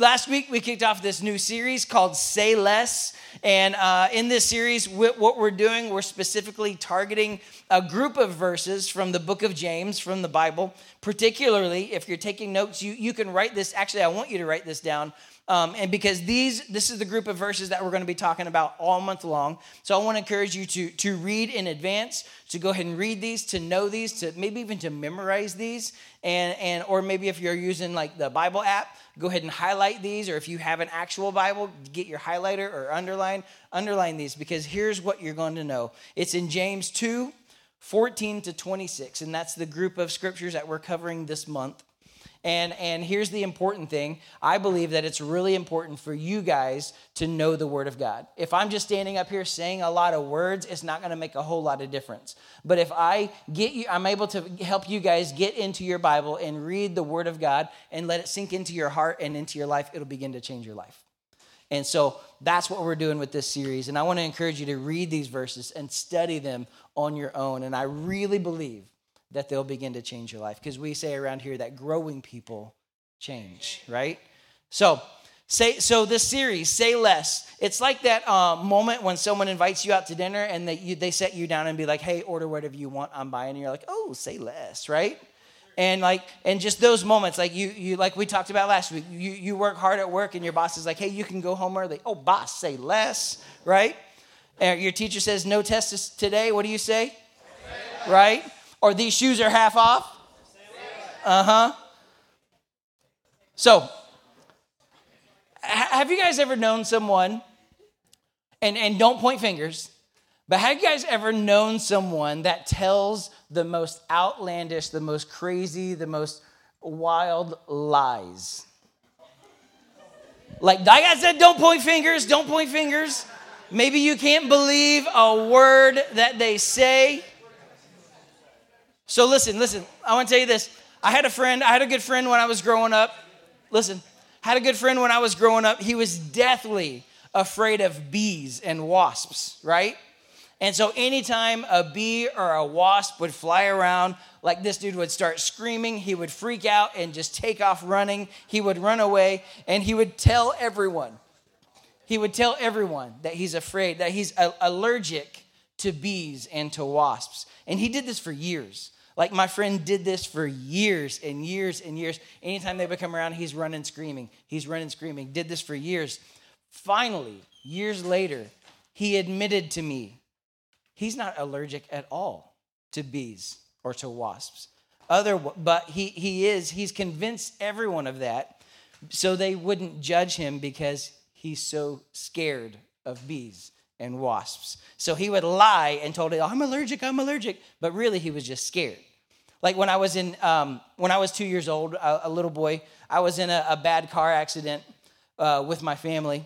last week we kicked off this new series called Say Less. And uh, in this series, what we're doing, we're specifically targeting a group of verses from the book of James, from the Bible. Particularly, if you're taking notes, you, you can write this. Actually, I want you to write this down um, and because these, this is the group of verses that we're going to be talking about all month long. So I want to encourage you to, to read in advance, to go ahead and read these, to know these, to maybe even to memorize these. And, and or maybe if you're using like the Bible app, go ahead and highlight these. Or if you have an actual Bible, get your highlighter or underline, underline these because here's what you're going to know. It's in James 2, 14 to 26. And that's the group of scriptures that we're covering this month. And, and here's the important thing I believe that it's really important for you guys to know the Word of God. If I'm just standing up here saying a lot of words, it's not going to make a whole lot of difference. But if I get you, I'm able to help you guys get into your Bible and read the Word of God and let it sink into your heart and into your life, it'll begin to change your life. And so that's what we're doing with this series. And I want to encourage you to read these verses and study them on your own. And I really believe that they'll begin to change your life. Because we say around here that growing people change, right? So, say so this series, say less. It's like that uh, moment when someone invites you out to dinner and they you, they set you down and be like, "Hey, order whatever you want. I'm buying." And you're like, "Oh, say less," right? And like, and just those moments, like you, you, like we talked about last week. You, you work hard at work, and your boss is like, "Hey, you can go home early." Oh, boss, say less, right? And your teacher says, "No test today." What do you say? Right? Or these shoes are half off? Uh huh. So, have you guys ever known someone, and, and don't point fingers, but have you guys ever known someone that tells the most outlandish, the most crazy, the most wild lies? Like, like I said, don't point fingers, don't point fingers. Maybe you can't believe a word that they say. So listen, listen, I want to tell you this. I had a friend, I had a good friend when I was growing up. Listen, had a good friend when I was growing up. He was deathly afraid of bees and wasps, right? And so anytime a bee or a wasp would fly around, like this dude would start screaming, he would freak out and just take off running. He would run away and he would tell everyone. He would tell everyone that he's afraid, that he's allergic to bees and to wasps. And he did this for years. Like my friend did this for years and years and years. Anytime they would come around, he's running screaming. He's running screaming. Did this for years. Finally, years later, he admitted to me he's not allergic at all to bees or to wasps. Other, but he, he is, he's convinced everyone of that so they wouldn't judge him because he's so scared of bees and wasps. So he would lie and told, oh, I'm allergic, I'm allergic. But really, he was just scared. Like when I was in, um, when I was two years old, a, a little boy, I was in a, a bad car accident uh, with my family,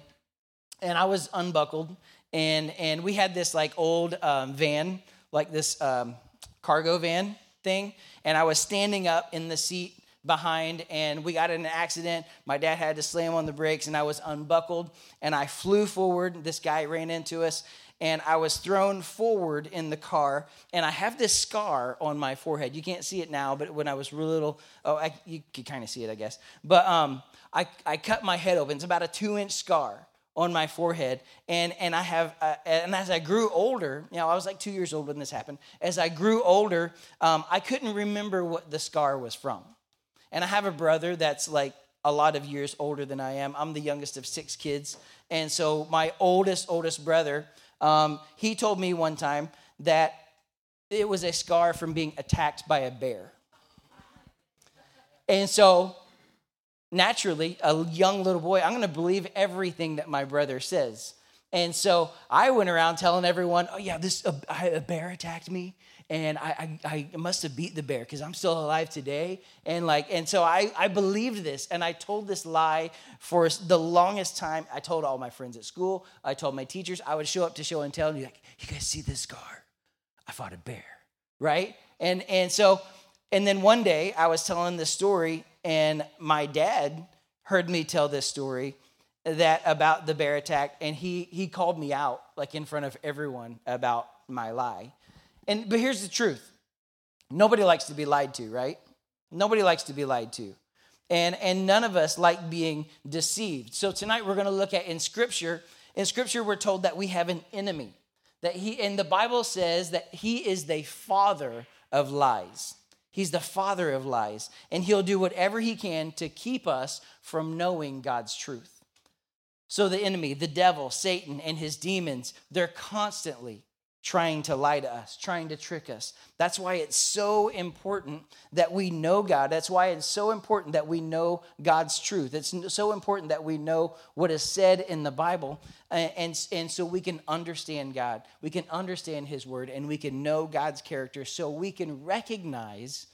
and I was unbuckled, and and we had this like old um, van, like this um, cargo van thing, and I was standing up in the seat behind and we got in an accident. My dad had to slam on the brakes and i was unbuckled. And i flew forward. This guy ran into us and I was thrown forward in the car, and I have this scar on my forehead. You can't see it now, but when I was real little, oh, I, you could kind of see it, I guess. But um, I, I cut my head open. It's about a two-inch scar on my forehead, and and I have, uh, and as I grew older, you know, I was like two years old when this happened. As I grew older, um, I couldn't remember what the scar was from, and I have a brother that's like a lot of years older than I am. I'm the youngest of six kids, and so my oldest oldest brother um, he told me one time that it was a scar from being attacked by a bear. And so, naturally, a young little boy, I'm going to believe everything that my brother says. And so I went around telling everyone, oh, yeah, this a, a bear attacked me and I, I, I must have beat the bear because I'm still alive today. And like, and so I, I believed this and I told this lie for the longest time. I told all my friends at school, I told my teachers, I would show up to show and tell and be like, you guys see this scar? I fought a bear, right? And and so, and then one day I was telling this story, and my dad heard me tell this story that about the bear attack, and he he called me out like in front of everyone about my lie. And but here's the truth. Nobody likes to be lied to, right? Nobody likes to be lied to. And, and none of us like being deceived. So tonight we're going to look at in Scripture. In Scripture, we're told that we have an enemy. That he, and the Bible says that he is the father of lies. He's the father of lies. And he'll do whatever he can to keep us from knowing God's truth. So the enemy, the devil, Satan, and his demons, they're constantly trying to lie to us, trying to trick us. That's why it's so important that we know God. That's why it's so important that we know God's truth. It's so important that we know what is said in the Bible. And, and, and so we can understand God. We can understand His word and we can know God's character so we can recognize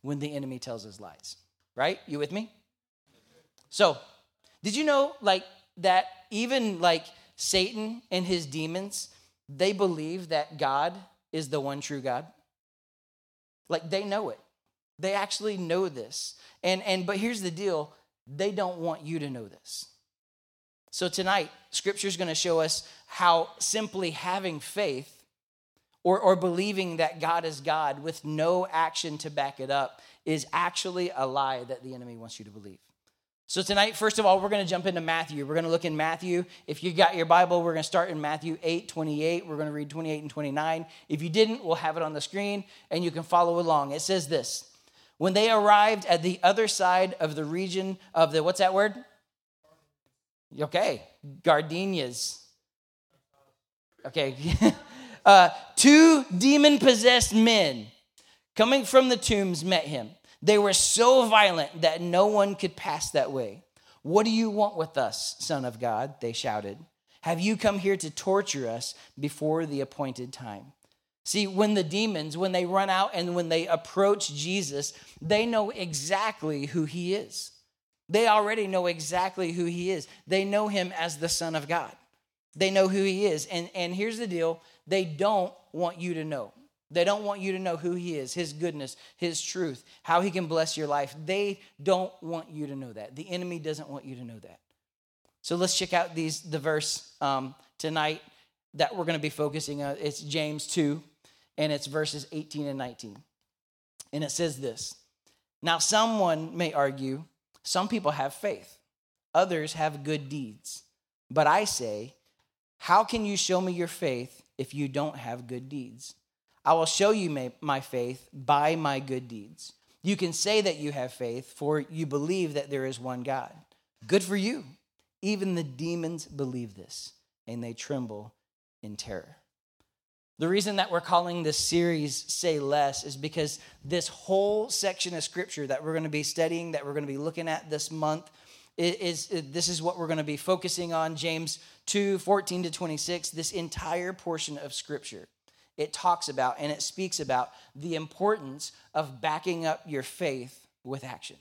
when the enemy tells us lies. Right? You with me? So, did you know, like, that even like Satan and his demons, they believe that God is the one true God. Like they know it. They actually know this. And and but here's the deal, they don't want you to know this. So tonight, scripture is going to show us how simply having faith or, or believing that God is God with no action to back it up is actually a lie that the enemy wants you to believe. So, tonight, first of all, we're going to jump into Matthew. We're going to look in Matthew. If you got your Bible, we're going to start in Matthew 8 28. We're going to read 28 and 29. If you didn't, we'll have it on the screen and you can follow along. It says this When they arrived at the other side of the region of the, what's that word? Okay, gardenias. Okay. uh, two demon possessed men coming from the tombs met him. They were so violent that no one could pass that way. What do you want with us, Son of God? They shouted. Have you come here to torture us before the appointed time? See, when the demons, when they run out and when they approach Jesus, they know exactly who he is. They already know exactly who he is. They know him as the Son of God. They know who he is. And, and here's the deal they don't want you to know. They don't want you to know who He is, His goodness, His truth, how He can bless your life. They don't want you to know that. The enemy doesn't want you to know that. So let's check out these the verse um, tonight that we're going to be focusing on. It's James 2, and it's verses 18 and 19. And it says this Now, someone may argue, some people have faith, others have good deeds. But I say, how can you show me your faith if you don't have good deeds? I will show you my faith by my good deeds. You can say that you have faith, for you believe that there is one God. Good for you. Even the demons believe this, and they tremble in terror. The reason that we're calling this series Say Less is because this whole section of scripture that we're going to be studying, that we're going to be looking at this month, is, is this is what we're going to be focusing on James 2 14 to 26, this entire portion of scripture it talks about and it speaks about the importance of backing up your faith with action.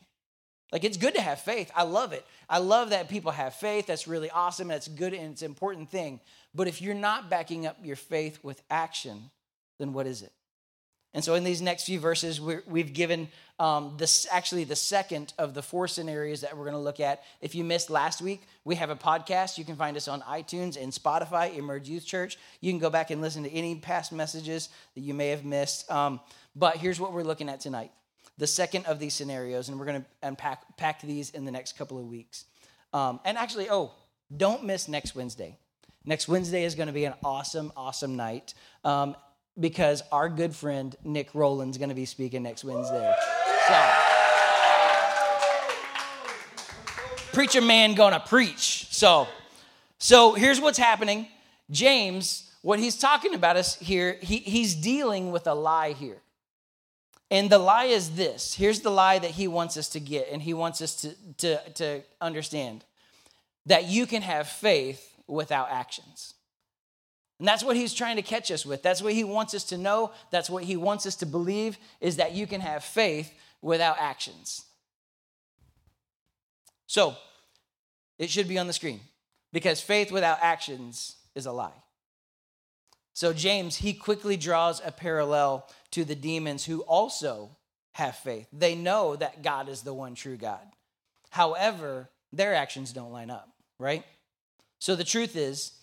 Like it's good to have faith. I love it. I love that people have faith. That's really awesome. That's good and it's an important thing. But if you're not backing up your faith with action, then what is it? And so, in these next few verses, we have given um, this actually the second of the four scenarios that we're going to look at. If you missed last week, we have a podcast. You can find us on iTunes and Spotify, Emerge Youth Church. You can go back and listen to any past messages that you may have missed. Um, but here's what we're looking at tonight the second of these scenarios, and we're going to unpack pack these in the next couple of weeks. Um, and actually, oh, don't miss next Wednesday. Next Wednesday is going to be an awesome, awesome night. Um, because our good friend Nick Rowland's going to be speaking next Wednesday. So, preacher man to preach. So, so here's what's happening. James, what he's talking about is here, he, he's dealing with a lie here. And the lie is this. Here's the lie that he wants us to get and he wants us to, to, to understand that you can have faith without actions. And that's what he's trying to catch us with. That's what he wants us to know. That's what he wants us to believe is that you can have faith without actions. So, it should be on the screen because faith without actions is a lie. So, James, he quickly draws a parallel to the demons who also have faith. They know that God is the one true God. However, their actions don't line up, right? So, the truth is,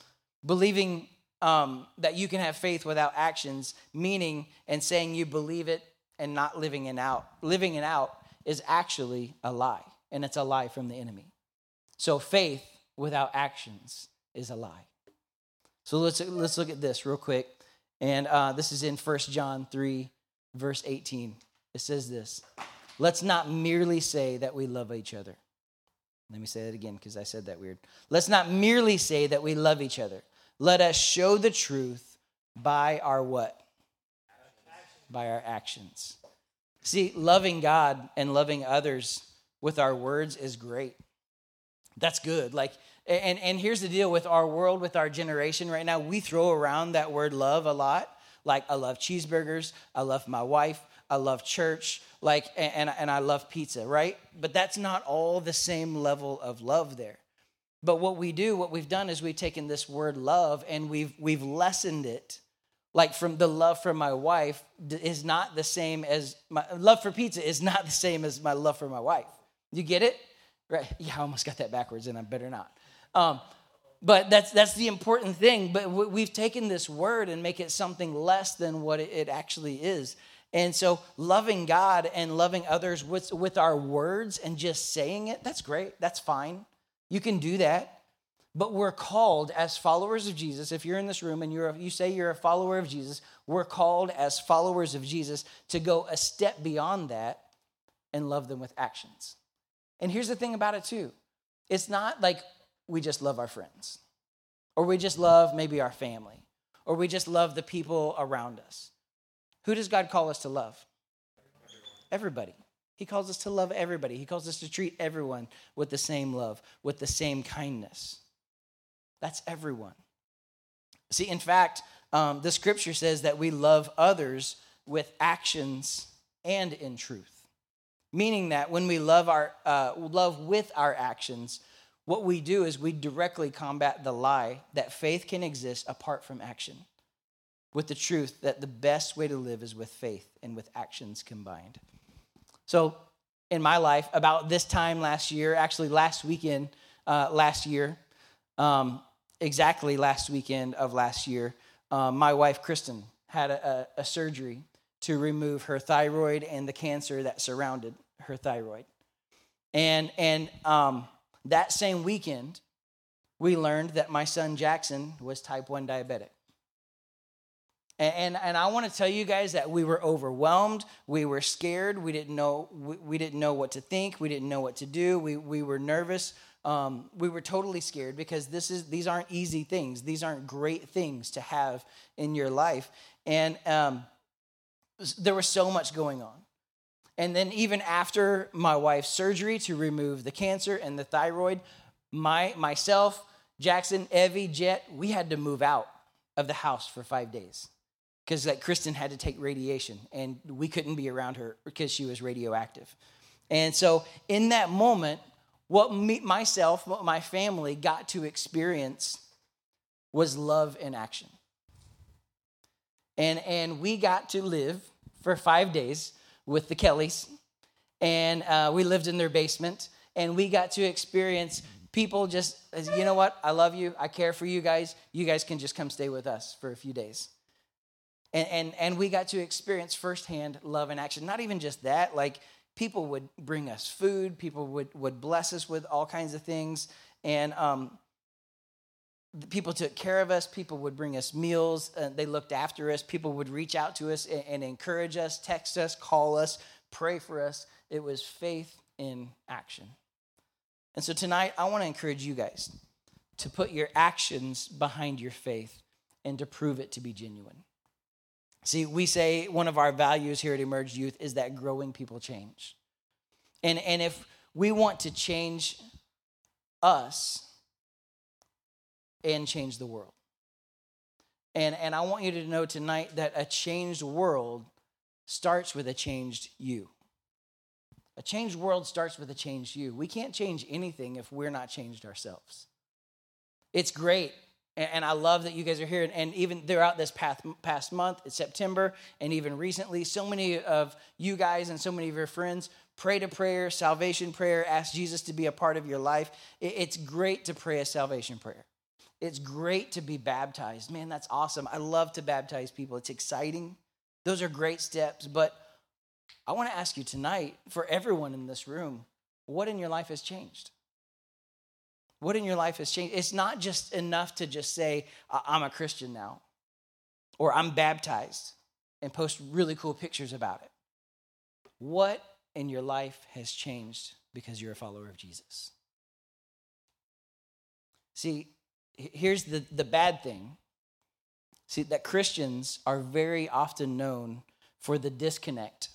believing um, that you can have faith without actions, meaning and saying you believe it and not living it out. Living it out is actually a lie. and it's a lie from the enemy. So faith without actions is a lie. So let's let's look at this real quick, and uh, this is in First John three, verse eighteen. It says this: Let's not merely say that we love each other. Let me say that again because I said that weird. Let's not merely say that we love each other. Let us show the truth by our what? By our actions. See, loving God and loving others with our words is great. That's good. Like, and, and here's the deal with our world, with our generation right now, we throw around that word love a lot. Like, I love cheeseburgers, I love my wife, I love church, like, and, and I love pizza, right? But that's not all the same level of love there. But what we do, what we've done is we've taken this word love and we've we've lessened it. Like from the love for my wife is not the same as my love for pizza is not the same as my love for my wife. You get it? Right? Yeah, I almost got that backwards, and I better not. Um, but that's that's the important thing. But we've taken this word and make it something less than what it actually is. And so, loving God and loving others with, with our words and just saying it, that's great. That's fine. You can do that. But we're called as followers of Jesus. If you're in this room and you're a, you say you're a follower of Jesus, we're called as followers of Jesus to go a step beyond that and love them with actions. And here's the thing about it, too it's not like we just love our friends, or we just love maybe our family, or we just love the people around us. Who does God call us to love? Everybody. He calls us to love everybody. He calls us to treat everyone with the same love, with the same kindness. That's everyone. See, in fact, um, the scripture says that we love others with actions and in truth. Meaning that when we love, our, uh, love with our actions, what we do is we directly combat the lie that faith can exist apart from action with the truth that the best way to live is with faith and with actions combined. So, in my life, about this time last year, actually last weekend, uh, last year, um, exactly last weekend of last year, um, my wife, Kristen, had a, a, a surgery to remove her thyroid and the cancer that surrounded her thyroid. And, and um, that same weekend, we learned that my son Jackson was type 1 diabetic. And, and I want to tell you guys that we were overwhelmed. We were scared. We didn't know, we, we didn't know what to think. We didn't know what to do. We, we were nervous. Um, we were totally scared because this is, these aren't easy things. These aren't great things to have in your life. And um, there was so much going on. And then, even after my wife's surgery to remove the cancer and the thyroid, my, myself, Jackson, Evie, Jet, we had to move out of the house for five days because like Kristen had to take radiation and we couldn't be around her because she was radioactive. And so in that moment, what me, myself, what my family got to experience was love in action. And, and we got to live for five days with the Kellys, and uh, we lived in their basement, and we got to experience people just, you know what, I love you, I care for you guys, you guys can just come stay with us for a few days. And, and, and we got to experience firsthand love in action. Not even just that, like people would bring us food, people would, would bless us with all kinds of things. And um, people took care of us, people would bring us meals, they looked after us, people would reach out to us and, and encourage us, text us, call us, pray for us. It was faith in action. And so tonight, I want to encourage you guys to put your actions behind your faith and to prove it to be genuine. See, we say one of our values here at Emerge Youth is that growing people change. And, and if we want to change us and change the world. And, and I want you to know tonight that a changed world starts with a changed you. A changed world starts with a changed you. We can't change anything if we're not changed ourselves. It's great and I love that you guys are here. And even throughout this past, past month, it's September, and even recently, so many of you guys and so many of your friends pray to prayer, salvation prayer, ask Jesus to be a part of your life. It's great to pray a salvation prayer. It's great to be baptized. Man, that's awesome. I love to baptize people, it's exciting. Those are great steps. But I want to ask you tonight, for everyone in this room, what in your life has changed? What in your life has changed? It's not just enough to just say, I'm a Christian now, or I'm baptized and post really cool pictures about it. What in your life has changed because you're a follower of Jesus? See, here's the, the bad thing. See, that Christians are very often known for the disconnect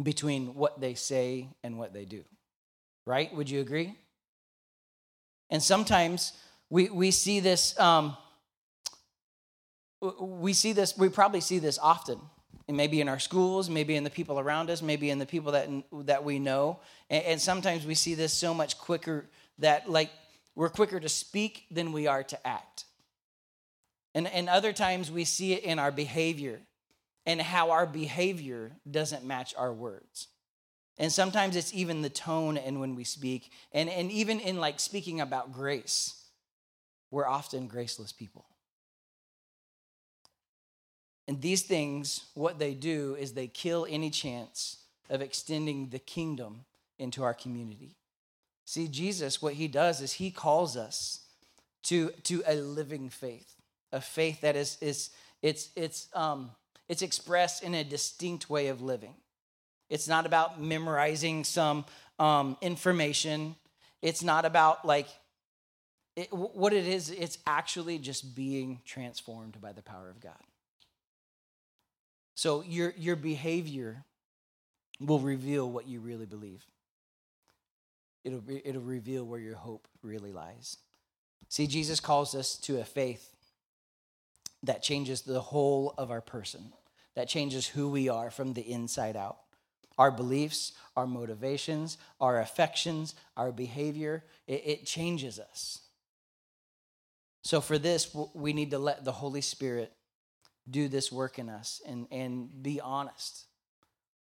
between what they say and what they do. Right? Would you agree? And sometimes we, we see this, um, we see this, we probably see this often. And maybe in our schools, maybe in the people around us, maybe in the people that, that we know. And, and sometimes we see this so much quicker that, like, we're quicker to speak than we are to act. And, and other times we see it in our behavior and how our behavior doesn't match our words. And sometimes it's even the tone and when we speak. And, and even in like speaking about grace, we're often graceless people. And these things, what they do is they kill any chance of extending the kingdom into our community. See, Jesus, what he does is he calls us to, to a living faith, a faith that is, is it's, it's, um, it's expressed in a distinct way of living. It's not about memorizing some um, information. It's not about like it, what it is, it's actually just being transformed by the power of God. So your, your behavior will reveal what you really believe. It'll, it'll reveal where your hope really lies. See, Jesus calls us to a faith that changes the whole of our person, that changes who we are from the inside out. Our beliefs, our motivations, our affections, our behavior, it, it changes us. So, for this, we need to let the Holy Spirit do this work in us and, and be honest,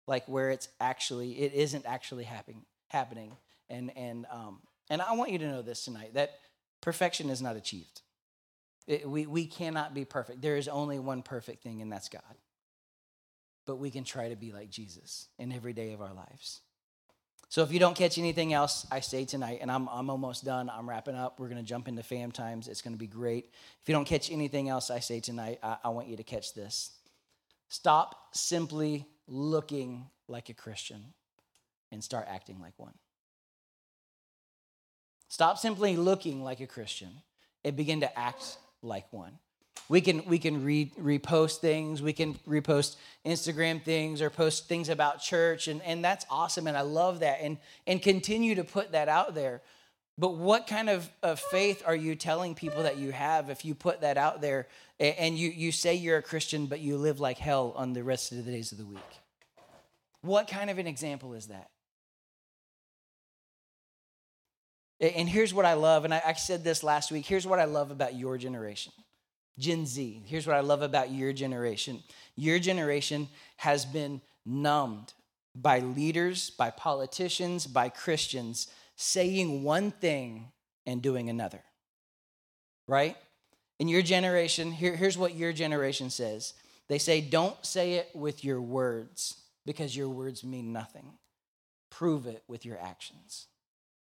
like where it's actually, it isn't actually happening. happening. And, and, um, and I want you to know this tonight that perfection is not achieved. It, we, we cannot be perfect. There is only one perfect thing, and that's God. But we can try to be like Jesus in every day of our lives. So if you don't catch anything else, I say tonight, and I'm, I'm almost done. I'm wrapping up. We're going to jump into fam times. It's going to be great. If you don't catch anything else I say tonight, I, I want you to catch this. Stop simply looking like a Christian and start acting like one. Stop simply looking like a Christian and begin to act like one. We can we can re, repost things, we can repost Instagram things or post things about church, and, and that's awesome, and I love that, and and continue to put that out there. But what kind of, of faith are you telling people that you have if you put that out there and you, you say you're a Christian, but you live like hell on the rest of the days of the week? What kind of an example is that? And here's what I love, and I, said this last week. Here's what I love about your generation Gen Z. Here's what I love about your generation your generation has been numbed by leaders, by politicians, by Christians saying one thing and doing another. Right? In your generation, here, here's what your generation says they say, Don't say it with your words because your words mean nothing. Prove it with your actions.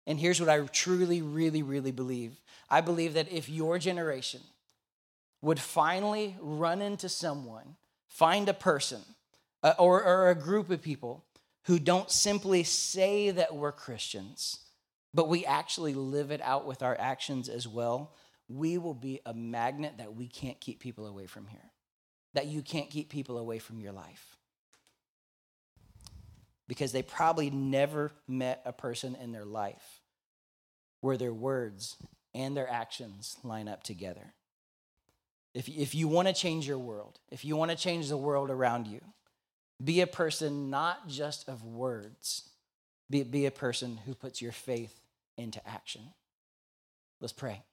And here's what I truly, really, really believe I believe that if your generation would finally run into someone, find a person, uh, or, or a group of people who don't simply say that we're Christians, but we actually live it out with our actions as well, we will be a magnet that we can't keep people away from here, that you can't keep people away from your life. Because they probably never met a person in their life where their words and their actions line up together. If, if you want to change your world, if you want to change the world around you, be a person not just of words, be, be a person who puts your faith into action. Let's pray.